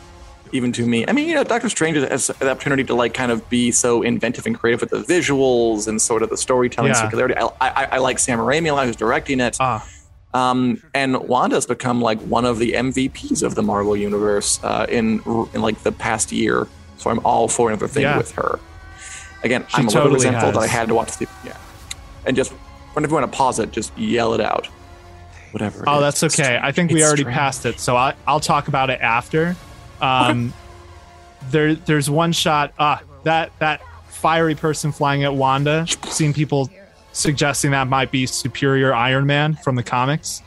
even to me. I mean, you know, Doctor Strange has the opportunity to like kind of be so inventive and creative with the visuals and sort of the storytelling Yeah. circularity. I, I, I like Sam Raimi a lot, who's directing it. Ah, Um, and Wanda's become like one of the MVPs of the Marvel universe uh, in in like the past year. So I'm all for another thing Yeah. with her. Again, She I'm a little totally resentful that I had to watch the yeah, and just whenever you want to pause it, just yell it out. Whatever. Oh, that's okay. strange. I think we It's already strange. passed it, so I, I'll talk about it after. Um, there, there's one shot. Ah, that that fiery person flying at Wanda. Seen people suggesting that might be Superior Iron Man from the comics,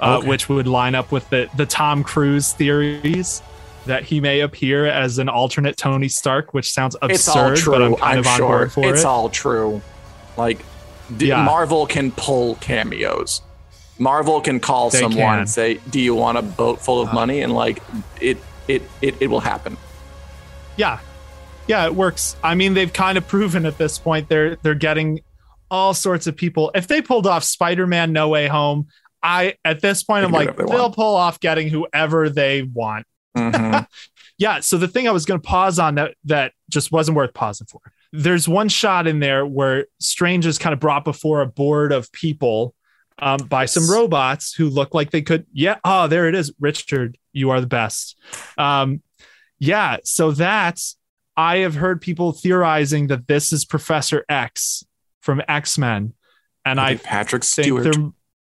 uh, Okay. which would line up with the the Tom Cruise theories that he may appear as an alternate Tony Stark, which sounds absurd. It's all true. But I'm kind I'm of on sure. board for it's it. all true. Like d- Yeah. Marvel can pull cameos. Marvel can call They someone can. and say, "Do you want a boat full of Uh. money?" And like it, it, it, it will happen. yeah yeah it works i mean they've kind of proven at this point they're they're getting all sorts of people if they pulled off spider-man no way home i at this point i'm like they they'll pull off getting whoever they want Mhm. yeah so the thing i was going to pause on that that just wasn't worth pausing for there's one shot in there where strange is kind of brought before a board of people um, by some robots who look like they could yeah oh there it is richard you are the best um, yeah so that's i have heard people theorizing that this is professor x from x-men and i Patrick think Stewart. they're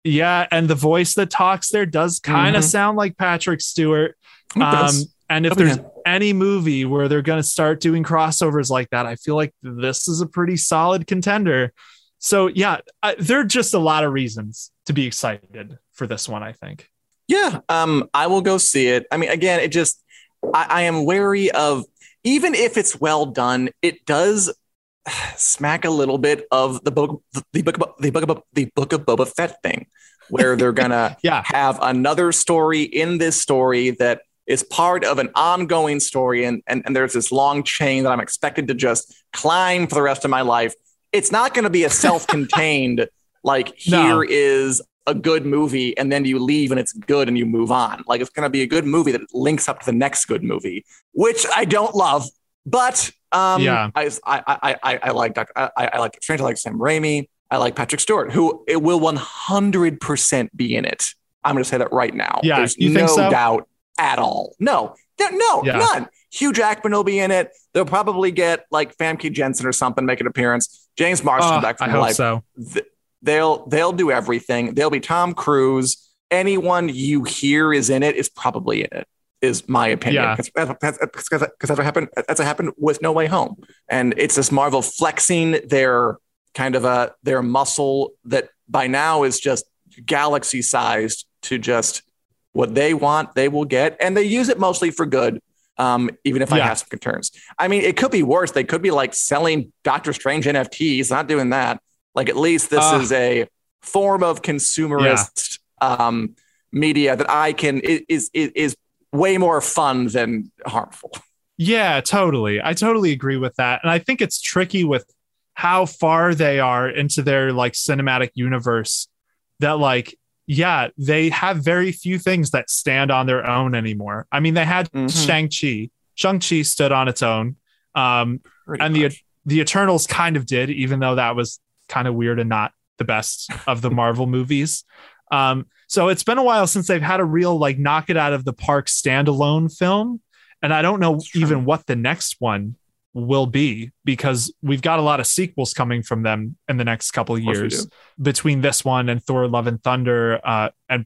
yeah and the voice that talks there does kind of Mhm. sound like patrick stewart um, and if That'd there's good. any movie where they're going to start doing crossovers like that, I feel like this is a pretty solid contender. So yeah, I, there are just a lot of reasons to be excited for this one. I think. Yeah, um, I will go see it. I mean, again, it just I, I am wary of even if it's well done, it does smack a little bit of the book, the book, of, the book, of, the book of Boba Fett thing, where they're gonna Yeah. have another story in this story that is part of an ongoing story, and, and and there's this long chain that I'm expected to just climb for the rest of my life. It's not going to be a self-contained like No. here is a good movie, and then you leave and it's good and you move on. Like it's going to be a good movie that links up to the next good movie, which I don't love, but um, Yeah. I, I, I, I, I like I, I like Strange. I like Sam Raimi. I like Patrick Stewart, who it will 100% be in it. I'm going to say that right now. Yeah, There's no so? doubt at all. No, no, no Yeah. none. Hugh Jackman will be in it. They'll probably get like Famke Janssen or something make an appearance. James Marsden Oh, back I from hope life. so. Th- they'll they'll do everything. They'll be Tom Cruise. Anyone you hear is in it is probably in it. Is my opinion. Yeah. Because that's what happened. That's what happened with No Way Home, and it's this Marvel flexing their kind of a their muscle that by now is just galaxy sized to just what they want they will get and they use it mostly for good um, even if i Yeah. have some concerns i mean it could be worse they could be like selling doctor strange nfts not doing that like at least this Ah. is a form of consumerist um, media that i can is is is way more fun than harmful Yeah, totally. I totally agree with that. And I think it's tricky with how far they are into their like cinematic universe that like yeah, they have very few things that stand on their own anymore. I mean, they had Mhm. Shang-Chi. Shang-Chi stood on its own. Um and the the Eternals kind of did, even though that was kind of weird and not the best of the Marvel movies. Um, so it's been a while since they've had a real like knock it out of the park standalone film, and I don't know even what the next one will be because we've got a lot of sequels coming from them in the next couple of Of years between this one and Thor: Love and Thunder uh, and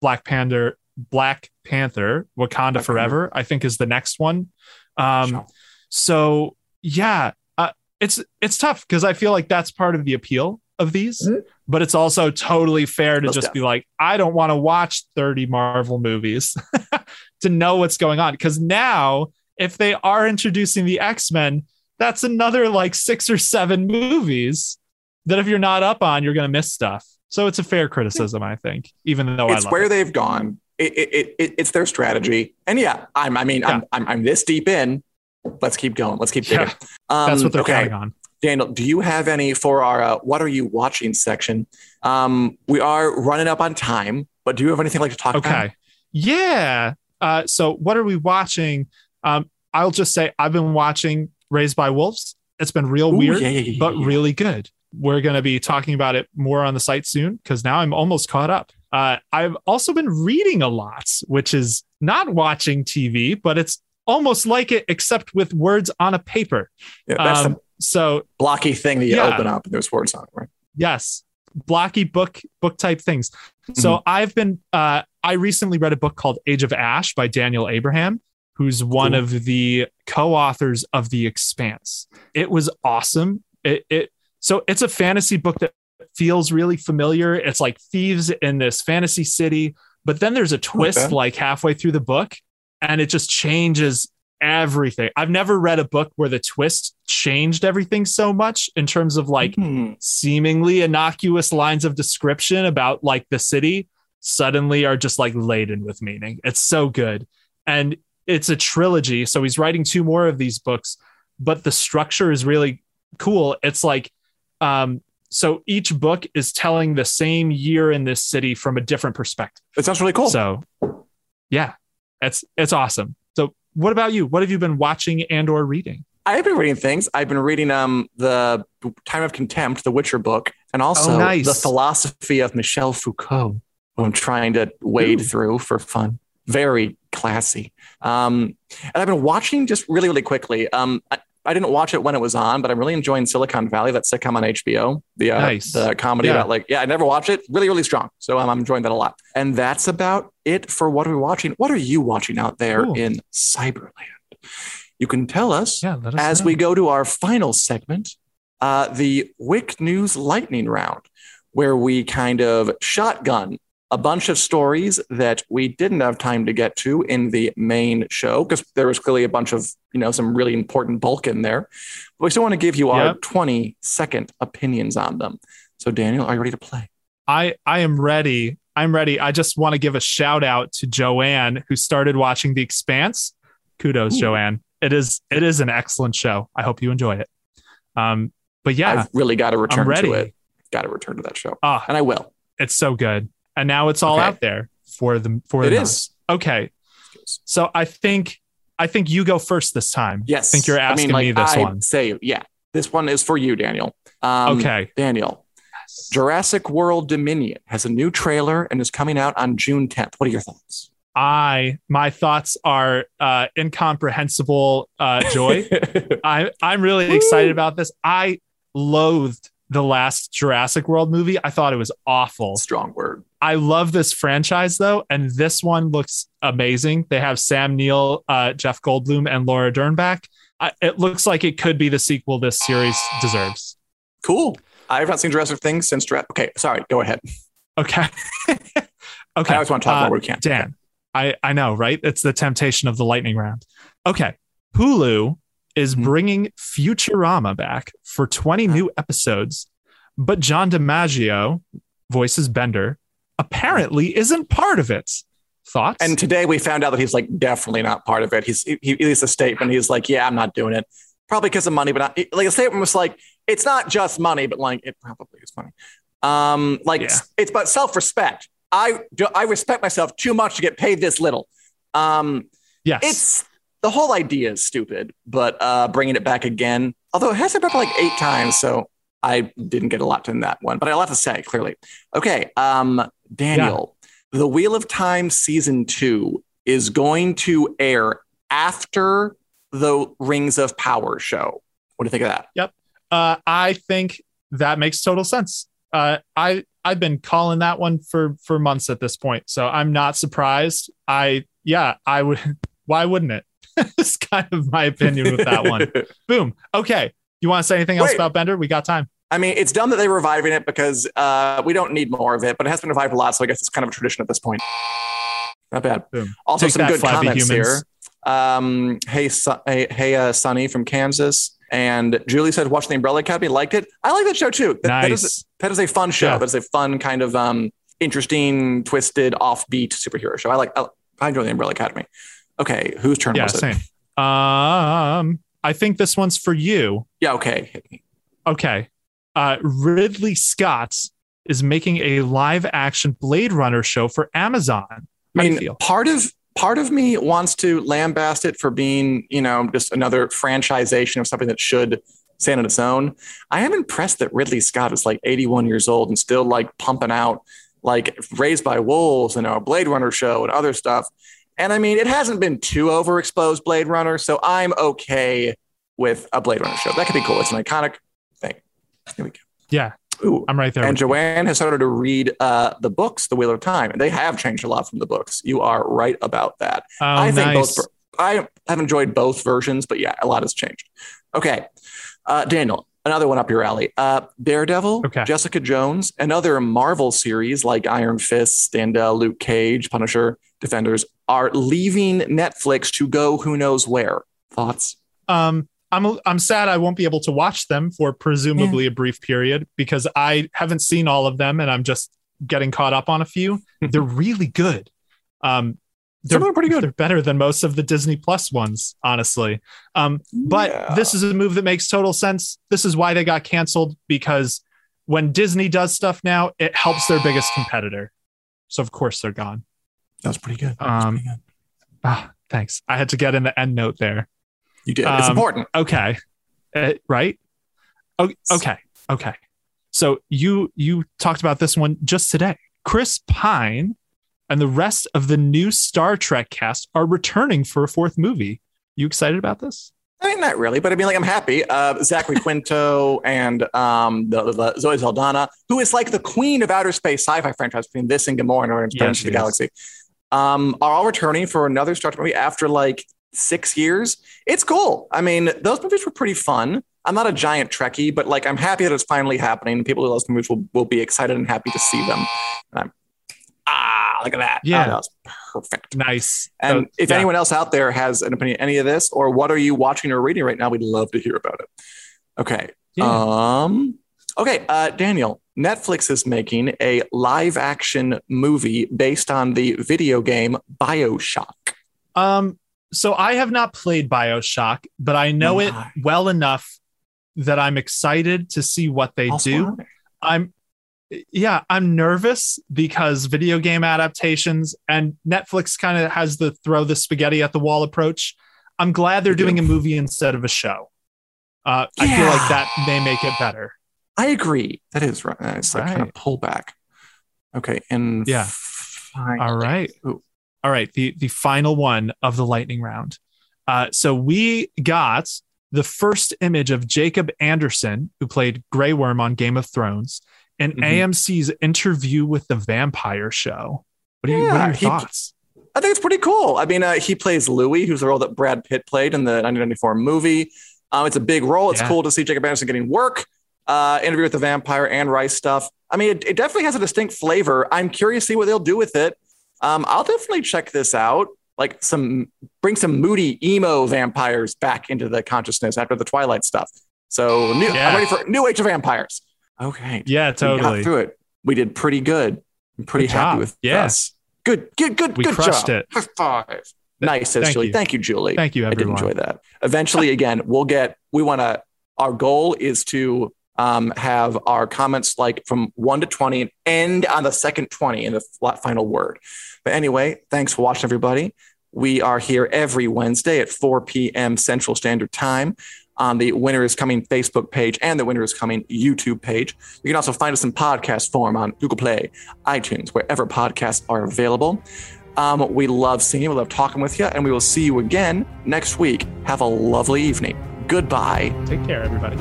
Black Panther. Black Panther, Wakanda Black Forever, I think is the next one. Um, Sure. so yeah, uh, it's it's tough because I feel like that's part of the appeal of these, Mhm. But it's also totally fair to Most just be like, I don't want to watch 30 Marvel movies to know what's going on. Because now, if they are introducing the X Men, that's another like six or seven movies that if you're not up on, you're going to miss stuff. So it's a fair criticism, I think, even though it's I love where it. they've gone. It, it, it, it's their strategy. And yeah, I'm, I mean, I'm, I'm, I'm this deep in. Let's keep going. Let's keep digging. Yeah, Um, That's what they're okay. counting on. Daniel, do you have any for our uh, what are you watching section? Um, we are running up on time, but do you have anything like to talk about? Okay. Yeah. Uh, so what are we watching? Um, I'll just say I've been watching Raised by Wolves. It's been real Ooh, weird, yeah, yeah, yeah, but really good. We're going to be talking about it more on the site soon because now I'm almost caught up. Uh, I've also been reading a lot, which is not watching TV, but it's almost like it, except with words on a paper. Yeah, that's Um, the so blocky thing that you yeah. open up and there's words on it, right? yes blocky book book type things so Mm-hmm. i've been uh i recently read a book called age of ash by daniel abraham who's one Cool. of the co-authors of the expanse it was awesome it, it so it's a fantasy book that feels really familiar it's like thieves in this fantasy city but then there's a twist that. like halfway through the book and it just changes everything i've never read a book where the twist changed everything so much in terms of like Hmm. seemingly innocuous lines of description about like the city suddenly are just like laden with meaning. It's so good. And it's a trilogy. So he's writing two more of these books, but the structure is really cool. It's like, um, so each book is telling the same year in this city from a different perspective. It sounds really cool. So yeah, it's it's awesome. So what about you? What have you been watching and or reading? I've been reading things. I've been reading um the Time of Contempt, the Witcher book, and also Oh, nice. the philosophy of Michel Foucault. Who I'm trying to wade Ooh. through for fun. Very classy. Um, and I've been watching just really, really quickly. Um, I, didn't watch it when it was on, but I'm really enjoying Silicon Valley, that sitcom on HBO. The uh, Nice. the comedy Yeah. about like yeah, I never watched it. Really, really strong. So um, I'm enjoying that a lot. And that's about it for what are we watching. What are you watching out there Cool. in Cyberland? You can tell us Yeah, us as know. we go to our final segment, uh, the Wick News Lightning Round, where we kind of shotgun a bunch of stories that we didn't have time to get to in the main show because there was clearly a bunch of, you know, some really important bulk in there. But we still want to give you our Yep. 20 second opinions on them. So, Daniel, are you ready to play? I I am ready. I'm ready. I just want to give a shout out to Joanne who started watching The Expanse. Kudos, Ooh. Joanne. It is it is an excellent show. I hope you enjoy it. Um, but yeah, I've really got to return to it. Got to return to that show. Ah, And I will. it's so good. And now it's all Okay. out there for the for It the is. Okay. So I think I think you go first this time. Yes. I think you're I mean, asking like, me this I one. Say, yeah, this one is for you, Daniel. Um, okay. Daniel, Jurassic World Dominion has a new trailer and is coming out on June 10th. What are your thoughts? I my thoughts are uh incomprehensible uh joy. I I'm really excited about this. I loathed the last Jurassic World movie. I thought it was awful. Strong word. I love this franchise though, and this one looks amazing. They have Sam Neill, uh, Jeff Goldblum, and Laura Dern back. I, it looks like it could be the sequel this series deserves. Cool. I have not seen Jurassic things since Jurassic. Okay, sorry. Go ahead. Okay. okay. I always want to talk Uh, more. We can't. Dan, I, I know, right? It's the temptation of the lightning round. Okay. Hulu is Mhm. bringing Futurama back for 20 new episodes, but John DiMaggio, voices Bender, apparently isn't part of it. Thoughts? And today we found out that he's like definitely not part of it. He's he, he released a statement. He's like, yeah, I'm not doing it. Probably because of money, but not, like a statement was like, it's not just money, but like it probably is money. Um, like Yeah. it's, it's about self respect. I do, I respect myself too much to get paid this little. Um, yes. it's the whole idea is stupid, but uh, bringing it back again, although it has been back like eight times, so I didn't get a lot in that one, but I have to say clearly. Okay, um, Daniel, the Wheel of Time season two is going to air after the Rings of Power show. What do you think of that? Yep, uh, I think that makes total sense. Uh, I I've been calling that one for for months at this point, so I'm not surprised. I yeah, I would. Why wouldn't it? it's kind of my opinion with that one. Boom. Okay. You want to say anything else Wait. about Bender? We got time. I mean, it's dumb that they're reviving it because uh, we don't need more of it, but it has been revived a lot, so I guess it's kind of a tradition at this point. Not bad. Boom. Also, Take some that, good comments humans. here. Um, hey, Su- hey, hey uh, Sunny from Kansas. And Julie said, watch the Umbrella Academy, liked it. I like that show too. That, that is, Nice. that is a fun show. Yeah. That is a fun, kind of um, interesting, twisted, offbeat superhero show. I like, I, I enjoy the Umbrella Academy. Okay, whose turn Yeah, was it? same. Um, I think this one's for you. Yeah, okay. Okay. Uh, Ridley Scott is making a live action Blade Runner show for Amazon. I mean, part of part of me wants to lambast it for being, you know, just another franchisation of something that should stand on its own. I am impressed that Ridley Scott is like 81 years old and still like pumping out like Raised by Wolves and a Blade Runner show and other stuff. And I mean, it hasn't been too overexposed Blade Runner, so I'm okay with a Blade Runner show. That could be cool. It's an iconic thing. Here we go. Yeah, Ooh. I'm right there. And. Joanne has started to read uh, the books, The Wheel of Time, and they have changed a lot from the books. You are right about that. Oh, I think nice. both. I have enjoyed both versions, but yeah, a lot has changed. Okay, uh, Daniel, another one up your alley. Uh, Daredevil, Okay. Jessica Jones, and other Marvel series like Iron Fist and uh, Luke Cage, Punisher, Defenders are leaving Netflix to go who knows where. Thoughts? Um, I'm I'm sad I won't be able to watch them for presumably a brief period because I haven't seen all of them and I'm just getting caught up on a few. they're really good. Um, they're Some of them are pretty good. They're better than most of the Disney Plus ones, honestly. Um, but Yeah. this is a move that makes total sense. This is why they got canceled because when Disney does stuff now, it helps their biggest competitor. So of course they're gone. That was pretty good. Was Um, pretty good. Ah, thanks. I had to get in the end note there. You did. It's um, important. okay Uh, right okay okay so you you talked about this one just today chris pine and the rest of the new star trek cast are returning for a fourth movie you excited about this I mean, not really, but I mean, like, I'm happy. Uh, Zachary Quinto and um, the, the Zoe Saldana, who is like the queen of outer space sci-fi franchise between this and Gamora and Independence Yeah, of the is. Galaxy, um, are all returning for another Star Trek movie after like six years. It's cool. I mean, those movies were pretty fun. I'm not a giant Trekkie, but like, I'm happy that it's finally happening. People who love movies will, will be excited and happy to see them. Look at that. Yeah. Oh, that was perfect. Nice. And So, if yeah. anyone else out there has an opinion any of this, or what are you watching or reading right now, we'd love to hear about it. Okay. Yeah. Um. Okay, uh, Daniel. Netflix is making a live action movie based on the video game Bioshock. Um, so I have not played Bioshock, but I know it well enough that I'm excited to see what they Also, do. I'm yeah, I'm nervous because video game adaptations and Netflix kind of has the throw the spaghetti at the wall approach. I'm glad they're doing a movie instead of a show. Uh, I feel like that may make it better. I agree. That is right. It's like kind of pullback. Okay, and Yeah. All right. Ooh. All right. The the final one of the lightning round. Uh, so we got the first image of Jacob Anderson, who played Grey Worm on Game of Thrones, and Mhm. AMC's interview with the vampire show. What are, you, what are your he- thoughts? I think it's pretty cool. I mean, uh, he plays Louis, who's the role that Brad Pitt played in the 1994 movie. Um, it's a big role. It's Yeah. cool to see Jacob Anderson getting work. Uh, interview with the vampire and Rice stuff. I mean, it, it definitely has a distinct flavor. I'm curious to see what they'll do with it. Um, I'll definitely check this out. Like some, bring some moody emo vampires back into the consciousness after the Twilight stuff. So new, Yeah. I'm ready for new age of vampires. Okay, Yeah, totally. we got through it. We did pretty good. I'm pretty Good happy job. with Yeah. us. Good, good, good, We good crushed job. it. High five. Nice, Thank Julie. you. Thank you, Julie. Thank you, I did enjoy that. Eventually, again, we'll get. We want to. Our goal is to um, have our comments like from one to twenty and end on the second twenty in the final word. But anyway, thanks for watching, everybody. We are here every Wednesday at 4 p.m. Central Standard Time on the Winter is Coming Facebook page and the Winter is Coming YouTube page. You can also find us in podcast form on Google Play, iTunes, wherever podcasts are available. Um, we love seeing you. We love talking with you. And we will see you again next week. Have a lovely evening. Goodbye. Take care, everybody.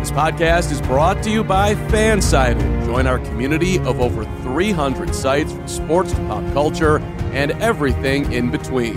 This podcast is brought to you by Fansided. Join our community of over 300 sites from sports to pop culture and everything in between.